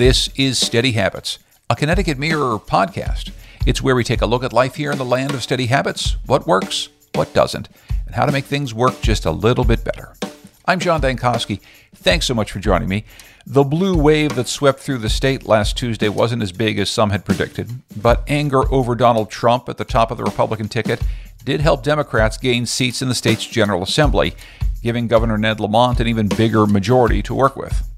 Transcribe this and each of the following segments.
This is Steady Habits, a Connecticut Mirror podcast. It's where we take a look at life here in the land of steady habits, what works, what doesn't, and how to make things work just a little bit better. I'm John Dankosky. Thanks so much for joining me. The blue wave that swept through the state last Tuesday wasn't as big as some had predicted, but anger over Donald Trump at the top of the Republican ticket did help Democrats gain seats in the state's General Assembly, giving Governor Ned Lamont an even bigger majority to work with.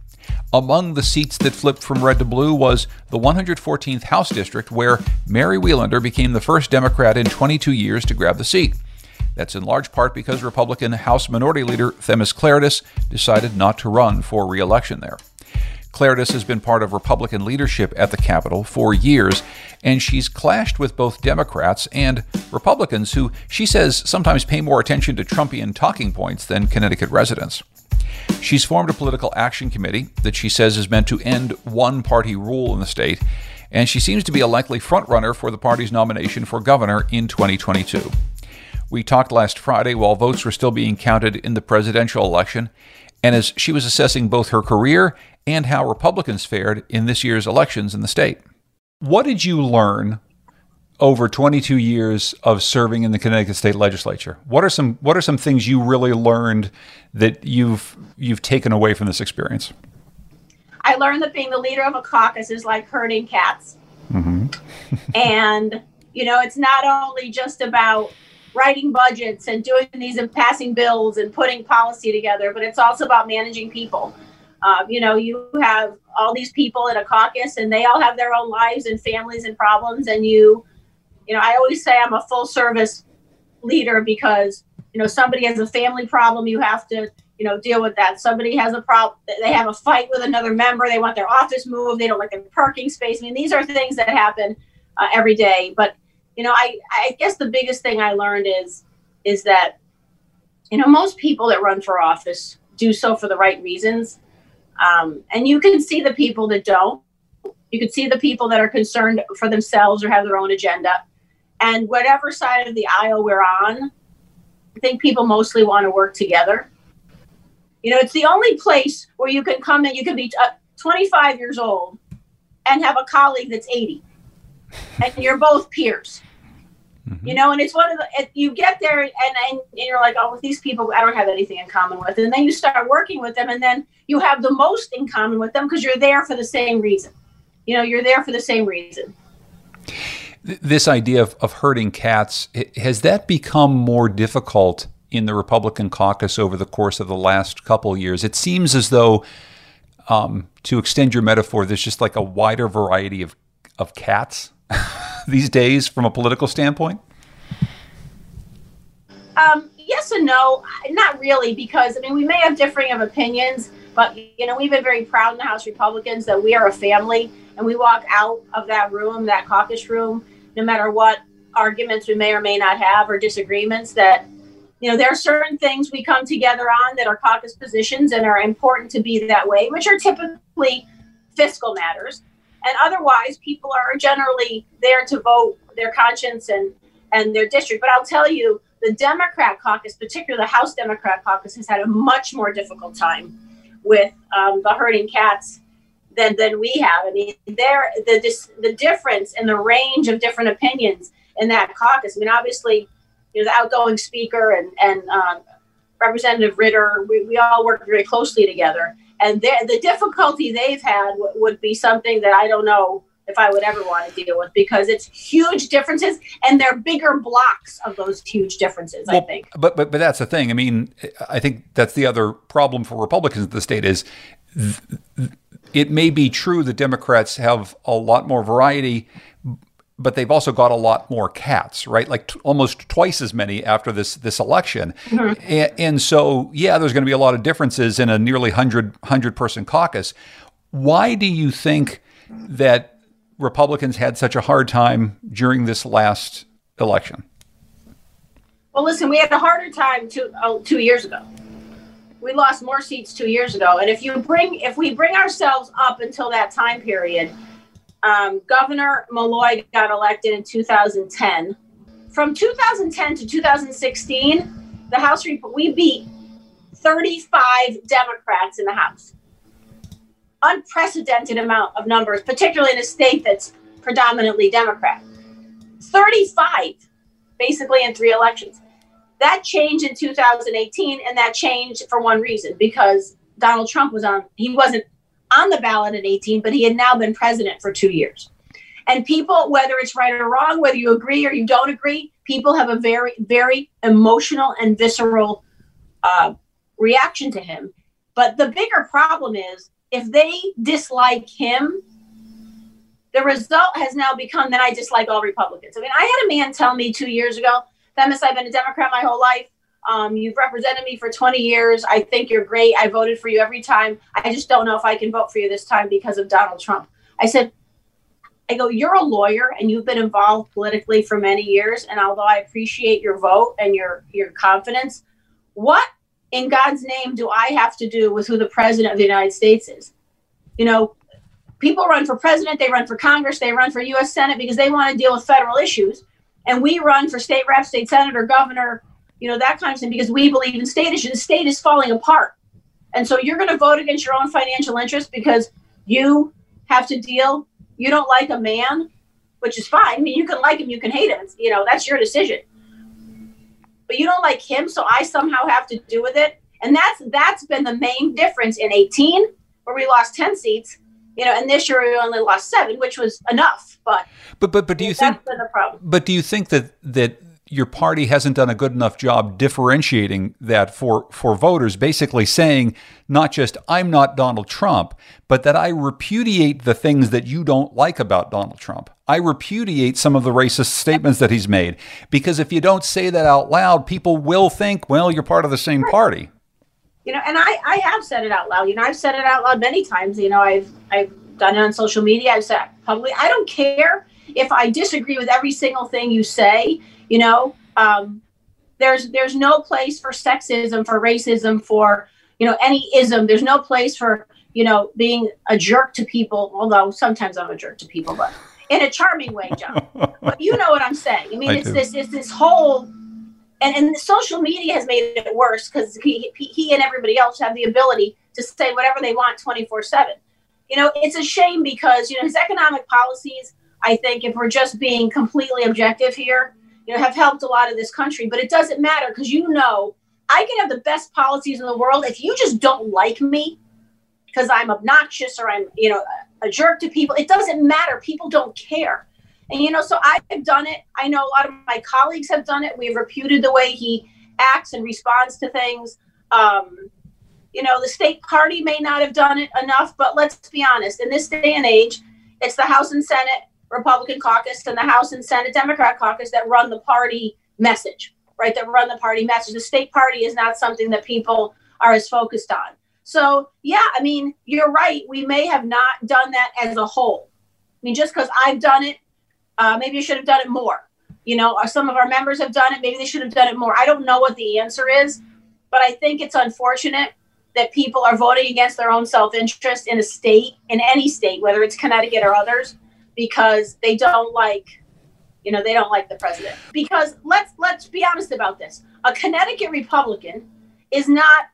Among the seats that flipped from red to blue was the 114th House District, where Mary Welander became the first Democrat in 22 years to grab the seat. That's in large part because Republican House Minority Leader Themis Klarides decided not to run for re election there. Klarides has been part of Republican leadership at the Capitol for years, and she's clashed with both Democrats and Republicans who she says sometimes pay more attention to Trumpian talking points than Connecticut residents. She's formed a political action committee that she says is meant to end one party rule in the state, and she seems to be a likely frontrunner for the party's nomination for governor in 2022. We talked last Friday while votes were still being counted in the presidential election, and as she was assessing both her career and how Republicans fared in this year's elections in the state. What did you learn over 22 years of serving in the Connecticut State Legislature. What are some What are some things you really learned that you've you've taken away from this experience? I learned that being the leader of a caucus is like herding cats, mm-hmm. and you know it's not only just about writing budgets and doing these and passing bills and putting policy together, but it's also about managing people. Uh, you know, you have all these people in a caucus, and they all have their own lives and families and problems, and you you know, I always say I'm a full service leader because, you know, somebody has a family problem, you have to, you know, deal with that. Somebody has a problem, they have a fight with another member, they want their office moved, they don't like their parking space. I mean, these are things that happen uh, every day. But, you know, I, I guess the biggest thing I learned is, is that, you know, most people that run for office do so for the right reasons. Um, and you can see the people that don't. You can see the people that are concerned for themselves or have their own agenda. And whatever side of the aisle we're on, I think people mostly want to work together. You know, it's the only place where you can come in, you can be uh, 25 years old and have a colleague that's 80, and you're both peers. Mm-hmm. You know, and it's one of the, you get there and, and, and you're like, oh, with these people, I don't have anything in common with. And then you start working with them, and then you have the most in common with them because you're there for the same reason. You know, you're there for the same reason this idea of, of herding cats has that become more difficult in the Republican caucus over the course of the last couple years? It seems as though, um, to extend your metaphor, there's just like a wider variety of of cats these days from a political standpoint. Um, yes and no, not really, because I mean we may have differing of opinions, but you know we've been very proud in the House Republicans that we are a family, and we walk out of that room, that caucus room, no matter what arguments we may or may not have or disagreements that you know there are certain things we come together on that are caucus positions and are important to be that way which are typically fiscal matters. And otherwise people are generally there to vote their conscience and and their district. But i'll tell you the democrat caucus particularly the house democrat caucus has had a much more difficult time with um, the herding cats than than we have. I mean, there the the difference and the range of different opinions in that caucus. I mean, obviously, you know, the outgoing speaker and and um, Representative Ritter, we, we all work very closely together. And the difficulty they've had w- would be something that I don't know if I would ever want to deal with because it's huge differences and they're bigger blocks of those huge differences, well, I think. But, but but that's the thing. I mean, I think that's the other problem for Republicans in the state is th- it may be true that Democrats have a lot more variety, but they've also got a lot more cats, right? Like t- almost twice as many after this this election. Mm-hmm. And, and, so, yeah, there's going to be a lot of differences in a nearly 100, 100 person caucus. Why do you think that Republicans had such a hard time during this last election? Well, listen, we had a harder time two, oh, two years ago we lost more seats two years ago. And if you bring, if we bring ourselves up until that time period, um, Governor Malloy got elected in 2010. From 2010 to 2016, the House we beat 35 Democrats in the House. unprecedented amount of numbers, particularly in a state that's predominantly Democrat. 35, basically, in three elections. That changed in 2018, and that changed for one reason because Donald Trump was on, he wasn't on the ballot in 18, but he had now been president for two years. And people, whether it's right or wrong, whether you agree or you don't agree, people have a very, very emotional and visceral uh, reaction to him. But the bigger problem is if they dislike him, the result has now become that I dislike all Republicans. I mean, I had a man tell me two years ago, Themis, I've been a Democrat my whole life. Um, you've represented me for 20 years. I think you're great. I voted for you every time. I just don't know if I can vote for you this time because of Donald Trump. I said, I go, you're a lawyer and you've been involved politically for many years. And although I appreciate your vote and your your confidence, what in God's name do I have to do with who the president of the United States is? You know, people run for president, they run for Congress, they run for U.S. Senate because they want to deal with federal issues. And we run for state rep, state senator, governor, you know, that kind of thing because we believe in state issues. The state is falling apart. And so you're going to vote against your own financial interest because you have to deal, you don't like a man, which is fine. I mean, you can like him, you can hate him. You know, that's your decision. But you don't like him, so I somehow have to do with it. And that's that's been the main difference in 18, where we lost 10 seats, you know, and this year we only lost seven, which was enough. But but but but do you think? But do you think that that your party hasn't done a good enough job differentiating that for for voters, basically saying not just I'm not Donald Trump, but that I repudiate the things that you don't like about Donald Trump. I repudiate some of the racist statements that he's made because if you don't say that out loud, people will think, well, you're part of the same party you know and i i have said it out loud. You know i've said it out loud many times. You know i've i've done it on social media. I've said publicly i don't care if i disagree with every single thing you say you know? Um, there's there's no place for sexism for racism for you know any ism. There's no place for you know being a jerk to people. Although sometimes i'm a jerk to people but in a charming way john. But you know what i'm saying. I mean I it's do. this it's this whole and and social media has made it worse because he, he and everybody else have the ability to say whatever they want 24 7 you know it's a shame because you know his economic policies i think if we're just being completely objective here you know have helped a lot of this country but it doesn't matter because you know i can have the best policies in the world if you just don't like me because i'm obnoxious or i'm you know a jerk to people. It doesn't matter. People don't care and, you know, so I've done it. I know a lot of my colleagues have done it. We've reputed the way he acts and responds to things. Um, you know, the state party may not have done it enough, but let's be honest. In this day and age, it's the House and Senate Republican caucus and the House and Senate Democrat caucus that run the party message, right? That run the party message. The state party is not something that people are as focused on. So, yeah, I mean, you're right. We may have not done that as a whole. I mean, just because I've done it uh, maybe you should have done it more. You know, uh, some of our members have done it. Maybe they should have done it more. I don't know what the answer is, but I think it's unfortunate that people are voting against their own self interest in a state, in any state, whether it's Connecticut or others, because they don't like, you know, they don't like the president. Because let's let's be honest about this: a Connecticut Republican is not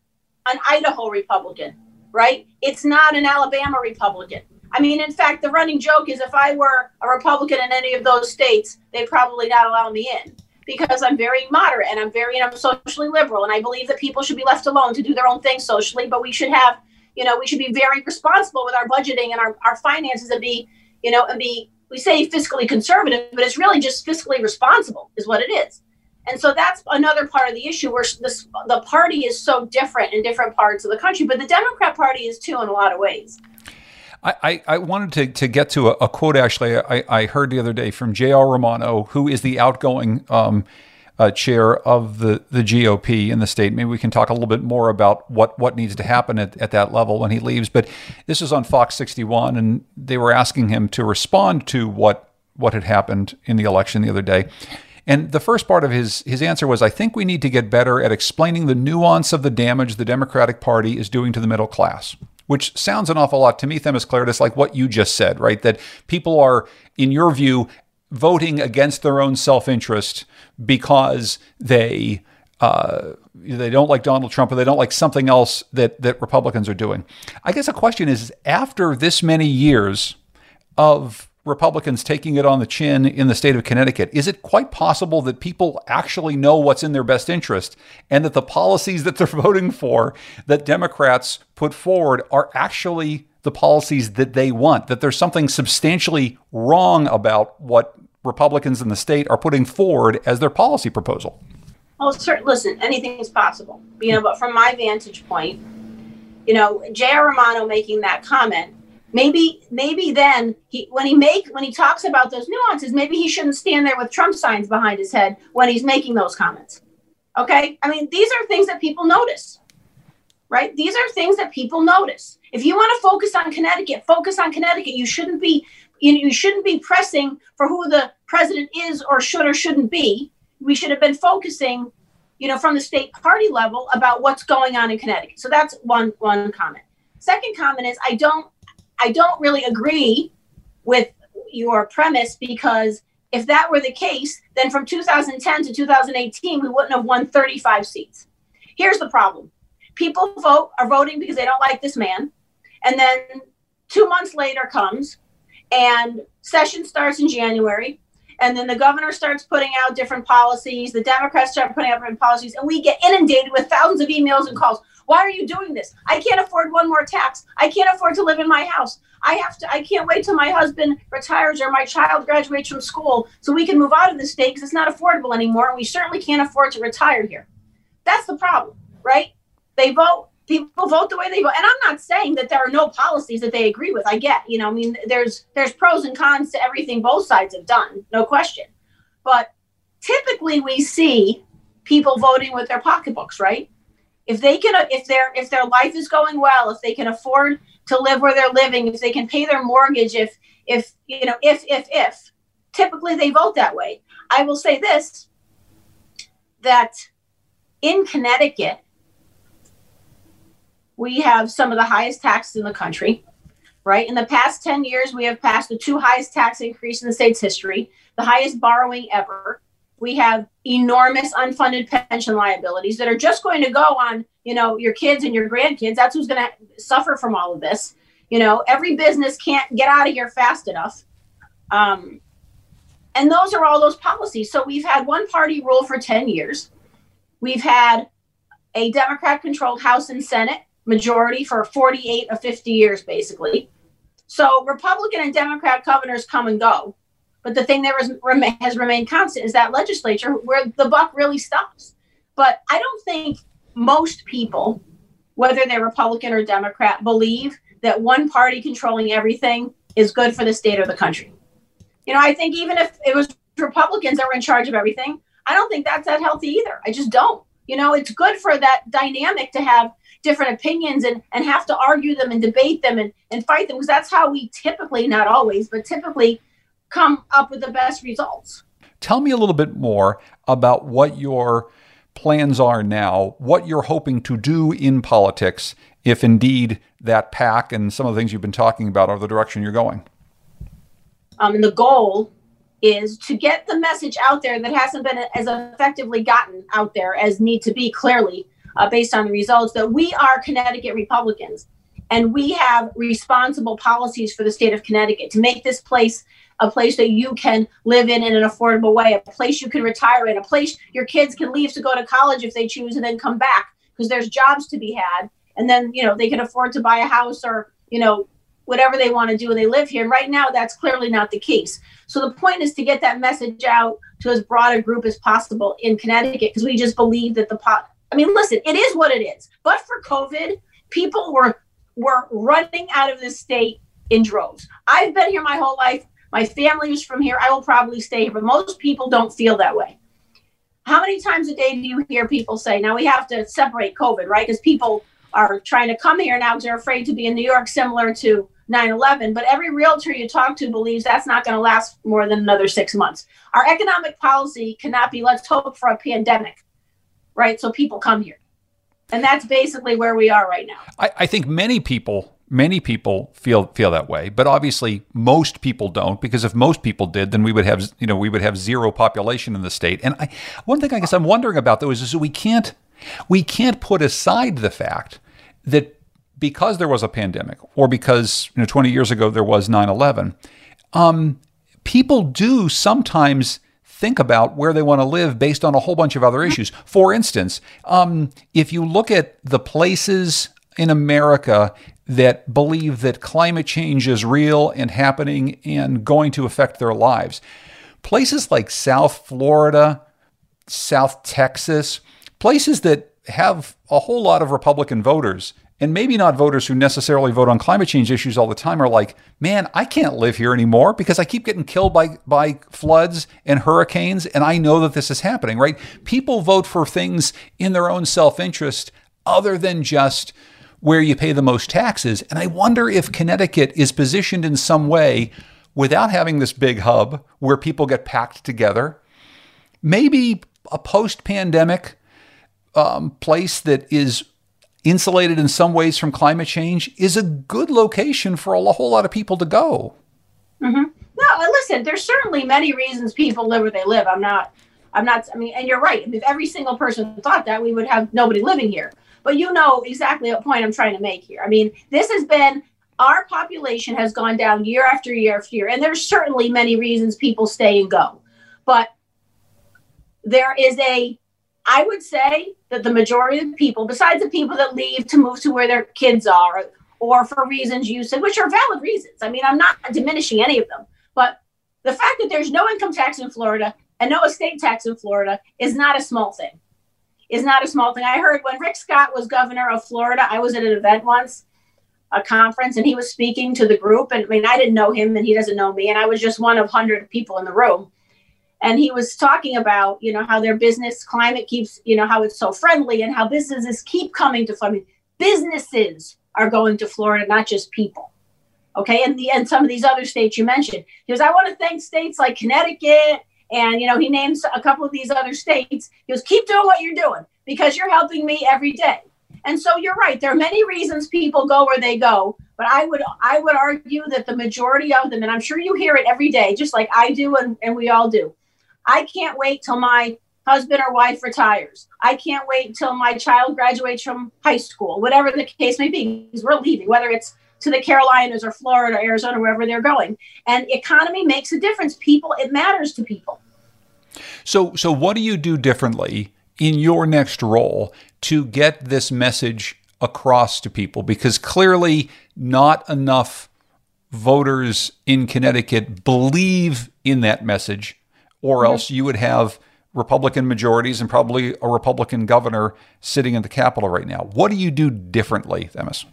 an Idaho Republican, right? It's not an Alabama Republican. I mean, in fact, the running joke is if I were a Republican in any of those states, they'd probably not allow me in because I'm very moderate and I'm very, I'm socially liberal. And I believe that people should be left alone to do their own thing socially, but we should have, you know, we should be very responsible with our budgeting and our, our finances and be, you know, and be, we say fiscally conservative, but it's really just fiscally responsible is what it is. And so that's another part of the issue where this, the party is so different in different parts of the country, but the Democrat Party is too in a lot of ways. I, I wanted to, to get to a, a quote actually I, I heard the other day from J.R. Romano, who is the outgoing um, uh, chair of the, the GOP in the state. Maybe we can talk a little bit more about what, what needs to happen at, at that level when he leaves. But this is on Fox 61, and they were asking him to respond to what, what had happened in the election the other day. And the first part of his his answer was, I think we need to get better at explaining the nuance of the damage the Democratic Party is doing to the middle class which sounds an awful lot to me, Themis Klarides, like what you just said, right? That people are, in your view, voting against their own self interest because they uh, they don't like Donald Trump or they don't like something else that that Republicans are doing. I guess the question is after this many years of Republicans taking it on the chin in the state of Connecticut, is it quite possible that people actually know what's in their best interest and that the policies that they're voting for that Democrats put forward are actually the policies that they want, that there's something substantially wrong about what Republicans in the state are putting forward as their policy proposal? Oh, certain. Listen, anything is possible. You know, but from my vantage point, you know, J.R. Romano making that comment, maybe, maybe then he, when he make, when he talks about those nuances, maybe he shouldn't stand there with Trump signs behind his head when he's making those comments. Okay, I mean, these are things that people notice, right? These are things that people notice. If you want to focus on Connecticut, focus on Connecticut. You shouldn't be, you, you shouldn't be pressing for who the president is or should or shouldn't be we should have been focusing, you know, from the state party level about what's going on in Connecticut. So that's one one comment. Second comment is I don't I don't really agree with your premise because if that were the case, then from 2010 to 2018 we wouldn't have won 35 seats. Here's the problem. People vote are voting because they don't like this man. And then 2 months later comes and session starts in January and then the governor starts putting out different policies. The democrats start putting out different policies. And we get inundated with thousands of emails and calls. Why are you doing this? I can't afford one more tax. I can't afford to live in my house. I have to i can't wait till my husband retires or my child graduates from school so we can move out of the state because it's not affordable anymore and we certainly can't afford to retire here. That's the problem right? They vote people vote the way they vote. And i'm not saying that there are no policies that they agree with. I get you know i mean there's there's pros and cons to everything both sides have done no question. But typically we see people voting with their pocketbooks right? If they can if their if their life is going well if they can afford to live where they're living if they can pay their mortgage if if you know if if if typically they vote that way. I will say this that in connecticut we have some of the highest taxes in the country, right? In the past 10 years, we have passed the two highest tax increase in the state's history, the highest borrowing ever. We have enormous unfunded pension liabilities that are just going to go on, you know, your kids and your grandkids. That's who's going to suffer from all of this. You know, every business can't get out of here fast enough. Um, and those are all those policies. So we've had one party rule for 10 years. We've had a Democrat controlled House and Senate majority for 48 of 50 years, basically. So Republican and Democrat governors come and go. But the thing that has remained constant is that legislature where the buck really stops. But I don't think most people, whether they're Republican or Democrat, believe that one party controlling everything is good for the state or the country. You know, I think even if it was Republicans that were in charge of everything, I don't think that's that healthy either. I just don't. You know, it's good for that dynamic to have different opinions and, and have to argue them and debate them and, and fight them because that's how we typically, not always, but typically come up with the best results. Tell me a little bit more about what your plans are now, what you're hoping to do in politics, if indeed that pack and some of the things you've been talking about are the direction you're going. Um, and the goal is to get the message out there that hasn't been as effectively gotten out there as need to be clearly uh, based on the results that we are Connecticut Republicans and we have responsible policies for the state of Connecticut to make this place a place that you can live in in an affordable way, a place you can retire in, a place your kids can leave to go to college if they choose and then come back because there's jobs to be had. And then, you know, they can afford to buy a house or, you know, whatever they want to do and they live here. And right now, that's clearly not the case. So the point is to get that message out to as broad a group as possible in Connecticut because we just believe that the pot I mean, listen, it is what it is. But for COVID, people were were running out of this state in droves. I've been here my whole life. My family is from here. I will probably stay here, but most people don't feel that way. How many times a day do you hear people say, now we have to separate COVID, right? Because people are trying to come here now because they're afraid to be in New York, similar to 9 11. But every realtor you talk to believes that's not going to last more than another six months. Our economic policy cannot be let's hope for a pandemic right? So people come here. And that's basically where we are right now. I, I think many people Many people feel feel that way, but obviously most people don't because if most people did, then we would have you know we would have zero population in the state. And I, one thing I guess I'm wondering about though is, is we can't we can't put aside the fact that because there was a pandemic or because you know 20 years ago there was 9/11, um, people do sometimes think about where they want to live based on a whole bunch of other issues. For instance, um, if you look at the places in America that believe that climate change is real and happening and going to affect their lives. Places like South Florida, South Texas, places that have a whole lot of Republican voters, and maybe not voters who necessarily vote on climate change issues all the time, are like, man, I can't live here anymore because I keep getting killed by, by floods and hurricanes, and I know that this is happening, right? People vote for things in their own self interest other than just where you pay the most taxes. And I wonder if Connecticut is positioned in some way without having this big hub where people get packed together. Maybe a post pandemic um, place that is insulated in some ways from climate change is a good location for a whole lot of people to go. Mm-hmm. No, listen, there's certainly many reasons people live where they live. I'm not, I'm not, I mean, and you're right. If every single person thought that, we would have nobody living here. But you know exactly what point I'm trying to make here. I mean, this has been our population has gone down year after year after year, and there's certainly many reasons people stay and go. But there is a, I would say that the majority of people, besides the people that leave to move to where their kids are, or for reasons you said, which are valid reasons. I mean, I'm not diminishing any of them, but the fact that there's no income tax in Florida and no estate tax in Florida is not a small thing is not a small thing. I heard when Rick Scott was governor of Florida, I was at an event once, a conference, and he was speaking to the group. And I mean, I didn't know him and he doesn't know me. And I was just one of 100 people in the room. And he was talking about, you know, how their business climate keeps, you know, how it's so friendly and how businesses keep coming to Florida. Businesses are going to Florida, not just people. Okay. And the and some of these other states you mentioned. Because I want to thank states like Connecticut and, you know, he names a couple of these other states. He goes, keep doing what you're doing because you're helping me every day. And so you're right. There are many reasons people go where they go, but I would I would argue that the majority of them, and I'm sure you hear it every day, just like I do and, and we all do. I can't wait till my husband or wife retires. I can't wait till my child graduates from high school, whatever the case may be, because we're leaving, whether it's to the Carolinas or Florida, or Arizona, wherever they're going. And economy makes a difference. People, it matters to people. So, so what do you do differently in your next role to get this message across to people? Because clearly, not enough voters in Connecticut believe in that message, or mm-hmm. else you would have Republican majorities and probably a Republican governor sitting in the Capitol right now. What do you do differently, Themis?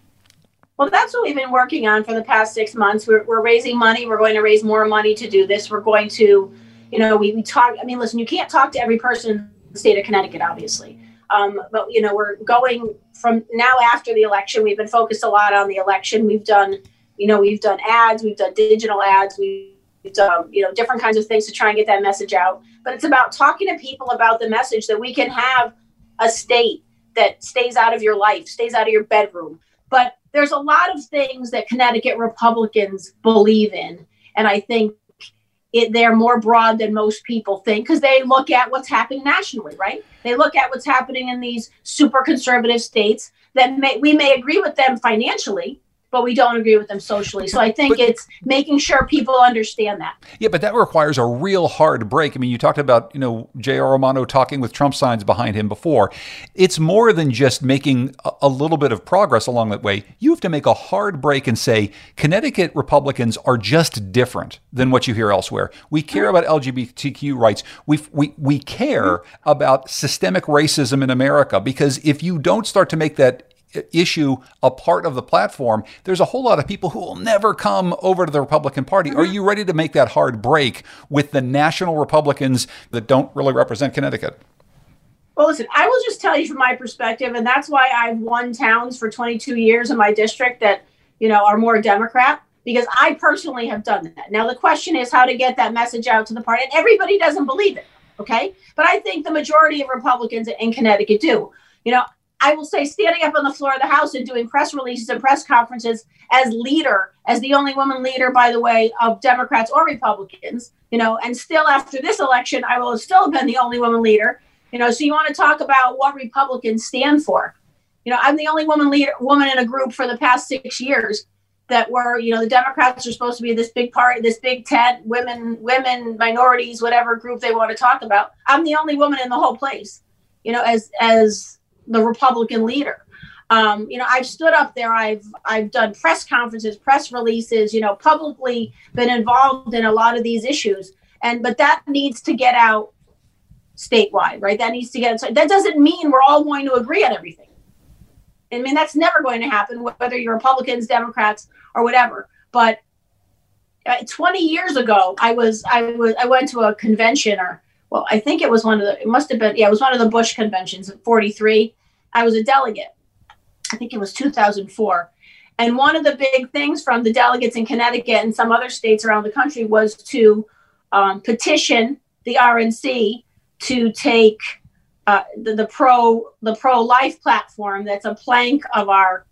Well, that's what we've been working on for the past six months. We're, we're raising money. We're going to raise more money to do this. We're going to, you know, we, we talk. I mean, listen, you can't talk to every person in the state of Connecticut, obviously. Um, but, you know, we're going from now after the election. We've been focused a lot on the election. We've done, you know, we've done ads, we've done digital ads, we've done, um, you know, different kinds of things to try and get that message out. But it's about talking to people about the message that we can have a state that stays out of your life, stays out of your bedroom. But there's a lot of things that Connecticut Republicans believe in. And I think it, they're more broad than most people think because they look at what's happening nationally, right? They look at what's happening in these super conservative states that may, we may agree with them financially, but we don't agree with them socially. So I think but, it's making sure people understand that. Yeah, but that requires a real hard break. I mean, you talked about, you know, J.R. Romano talking with Trump signs behind him before. It's more than just making a, a little bit of progress along that way. You have to make a hard break and say, Connecticut Republicans are just different than what you hear elsewhere. We care about LGBTQ rights. We, we, we care mm-hmm. about systemic racism in America because if you don't start to make that issue a part of the platform, there's a whole lot of people who will never come over to the Republican Party. Mm-hmm. Are you ready to make that hard break with the national Republicans that don't really represent Connecticut? Well, listen, I will just tell you from my perspective, and that's why I've won towns for 22 years in my district that, you know, are more Democrat because I personally have done that. Now, the question is how to get that message out to the party, and everybody doesn't believe it, okay? But I think the majority of Republicans in Connecticut do. You know, I will say, standing up on the floor of the House and doing press releases and press conferences as leader, as the only woman leader, by the way, of Democrats or Republicans, you know, and still after this election, I will have still been the only woman leader, you know. So you want to talk about what Republicans stand for? You know, I'm the only woman leader, woman in a group for the past six years that were, you know, the Democrats are supposed to be this big part, this big tent, women, women, minorities, whatever group they want to talk about. I'm the only woman in the whole place, you know, as as the Republican leader. Um, you know, I've stood up there. I've I've done press conferences, press releases. You know, publicly been involved in a lot of these issues. And but that needs to get out statewide, right? That needs to get. That doesn't mean we're all going to agree on everything. I mean, that's never going to happen, whether you're Republicans, Democrats, or whatever. But uh, 20 years ago, I was I was I went to a convention, or well, I think it was one of the. It must have been yeah, it was one of the Bush conventions in 43. I was a delegate. I think it was 2004. And one of the big things from the delegates in Connecticut and some other states around the country was to um, petition the RNC to take uh, the, the pro the pro life platform that's a plank of our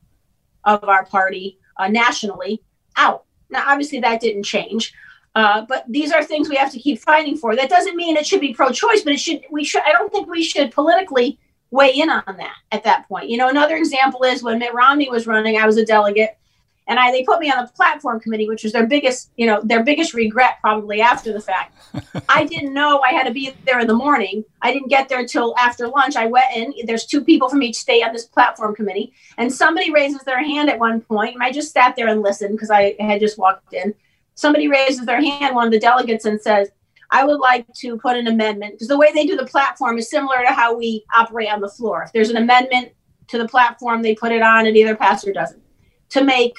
of our party uh, nationally out. Now, obviously, that didn't change, uh, but these are things we have to keep fighting for. That doesn't mean it should be pro-choice, but it should. We should. I don't think we should politically weigh in on that at that point. You know, another example is when Mitt Romney was running. I was a delegate, and I they put me on the platform committee, which was their biggest, you know, their biggest regret probably after the fact. I didn't know I had to be there in the morning. I didn't get there until after lunch. I went in. There's two people from each state on this platform committee, and somebody raises their hand at one point, and I just sat there and listened because I had just walked in. Somebody raises their hand, one of the delegates, and says, I would like to put an amendment because the way they do the platform is similar to how we operate on the floor. If there's an amendment to the platform, they put it on and either pass or doesn't to make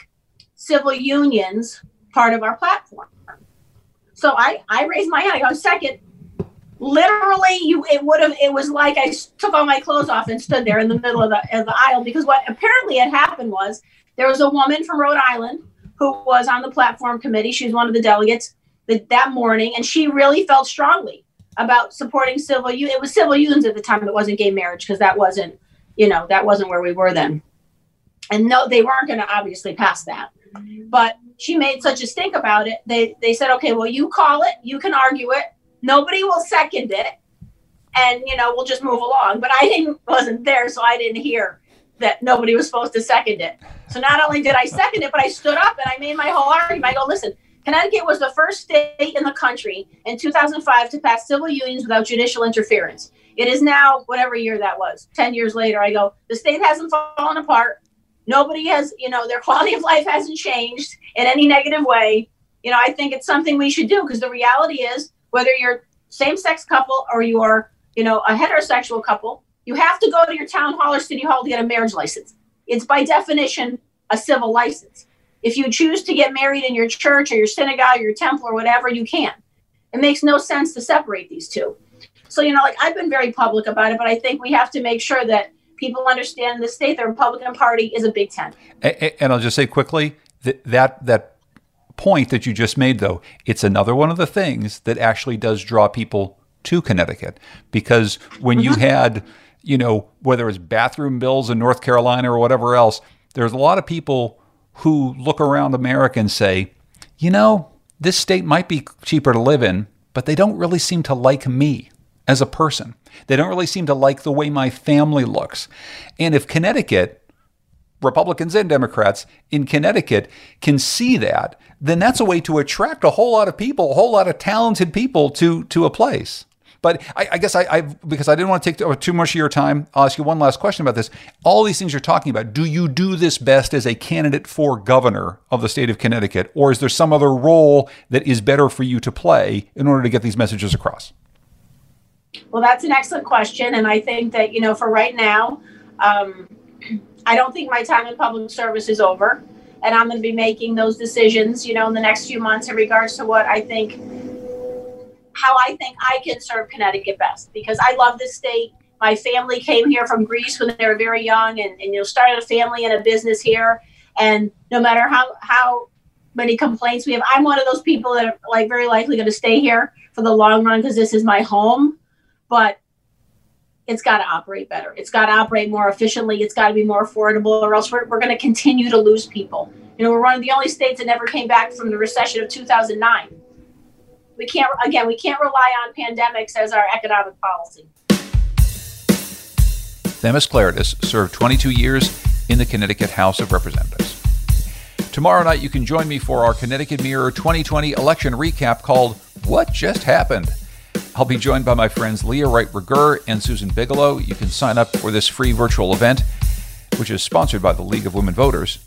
civil unions part of our platform. So I, I raised my hand. I go, second, literally you it would have it was like I took all my clothes off and stood there in the middle of the, of the aisle because what apparently had happened was there was a woman from Rhode Island who was on the platform committee. She was one of the delegates that, that morning, and she really felt strongly about supporting civil. union. It was civil unions at the time. It wasn't gay marriage because that wasn't, you know, that wasn't where we were then. And no, they weren't going to obviously pass that. But she made such a stink about it. They they said, okay, well, you call it, you can argue it. Nobody will second it, and you know we'll just move along. But I didn't wasn't there, so I didn't hear that nobody was supposed to second it. So not only did I second it, but I stood up and I made my whole argument. I go, listen, Connecticut was the first state in the country in 2005 to pass civil unions without judicial interference. It is now, whatever year that was, 10 years later, I go, the state hasn't fallen apart. Nobody has, you know, their quality of life hasn't changed in any negative way. You know, I think it's something we should do because the reality is whether you're same sex couple or you're, you know, a heterosexual couple, you have to go to your town hall or city hall to get a marriage license. It's by definition a civil license. If you choose to get married in your church or your synagogue or your temple or whatever, you can. It makes no sense to separate these two. So, you know, like I've been very public about it, but I think we have to make sure that people understand in the state the Republican Party is a big tent. And I'll just say quickly that that, that point that you just made, though, it's another one of the things that actually does draw people to Connecticut because when mm-hmm. you had, you know, whether it's bathroom bills in North Carolina or whatever else, there's a lot of people who look around America and say, you know, this state might be cheaper to live in, but they don't really seem to like me as a person. They don't really seem to like the way my family looks. And if Connecticut, Republicans and Democrats in Connecticut can see that, then that's a way to attract a whole lot of people, a whole lot of talented people to to a place. But I, I guess I, I, because I didn't want to take too much of your time, I'll ask you one last question about this. All these things you're talking about, do you do this best as a candidate for governor of the state of Connecticut, or is there some other role that is better for you to play in order to get these messages across? Well, that's an excellent question, and I think that you know, for right now, um, I don't think my time in public service is over, and I'm going to be making those decisions, you know, in the next few months in regards to what I think, how I think I can serve Connecticut best, because I love this state. My family came here from Greece when they were very young, and, and you know, started a family and a business here. And no matter how how many complaints we have, I'm one of those people that are like very likely going to stay here for the long run because this is my home but it's got to operate better. It's got to operate more efficiently. It's got to be more affordable, or else we're, we're going to continue to lose people. You know, we're one of the only states that never came back from the recession of 2009. We can't, again, we can't rely on pandemics as our economic policy. Themis Klarides served 22 years in the Connecticut House of Representatives. Tomorrow night, you can join me for our Connecticut Mirror 2020 election recap called What Just Happened? I'll be joined by my friends Leah Wright Rigueur and Susan Bigelow. You can sign up for this free virtual event, which is sponsored by the League of Women Voters,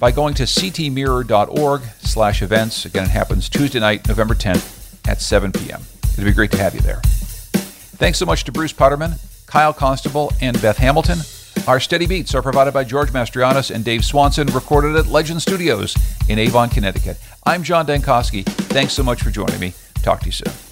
by going to ctmirror.org slash events. Again, it happens Tuesday night, November 10th at 7 p.m. It'd be great to have you there. Thanks so much to Bruce Potterman, Kyle Constable, and Beth Hamilton. Our steady beats are provided by George Mastrianos and Dave Swanson, recorded at Legend Studios in Avon, Connecticut. I'm John Dankosky. Thanks so much for joining me. Talk to you soon.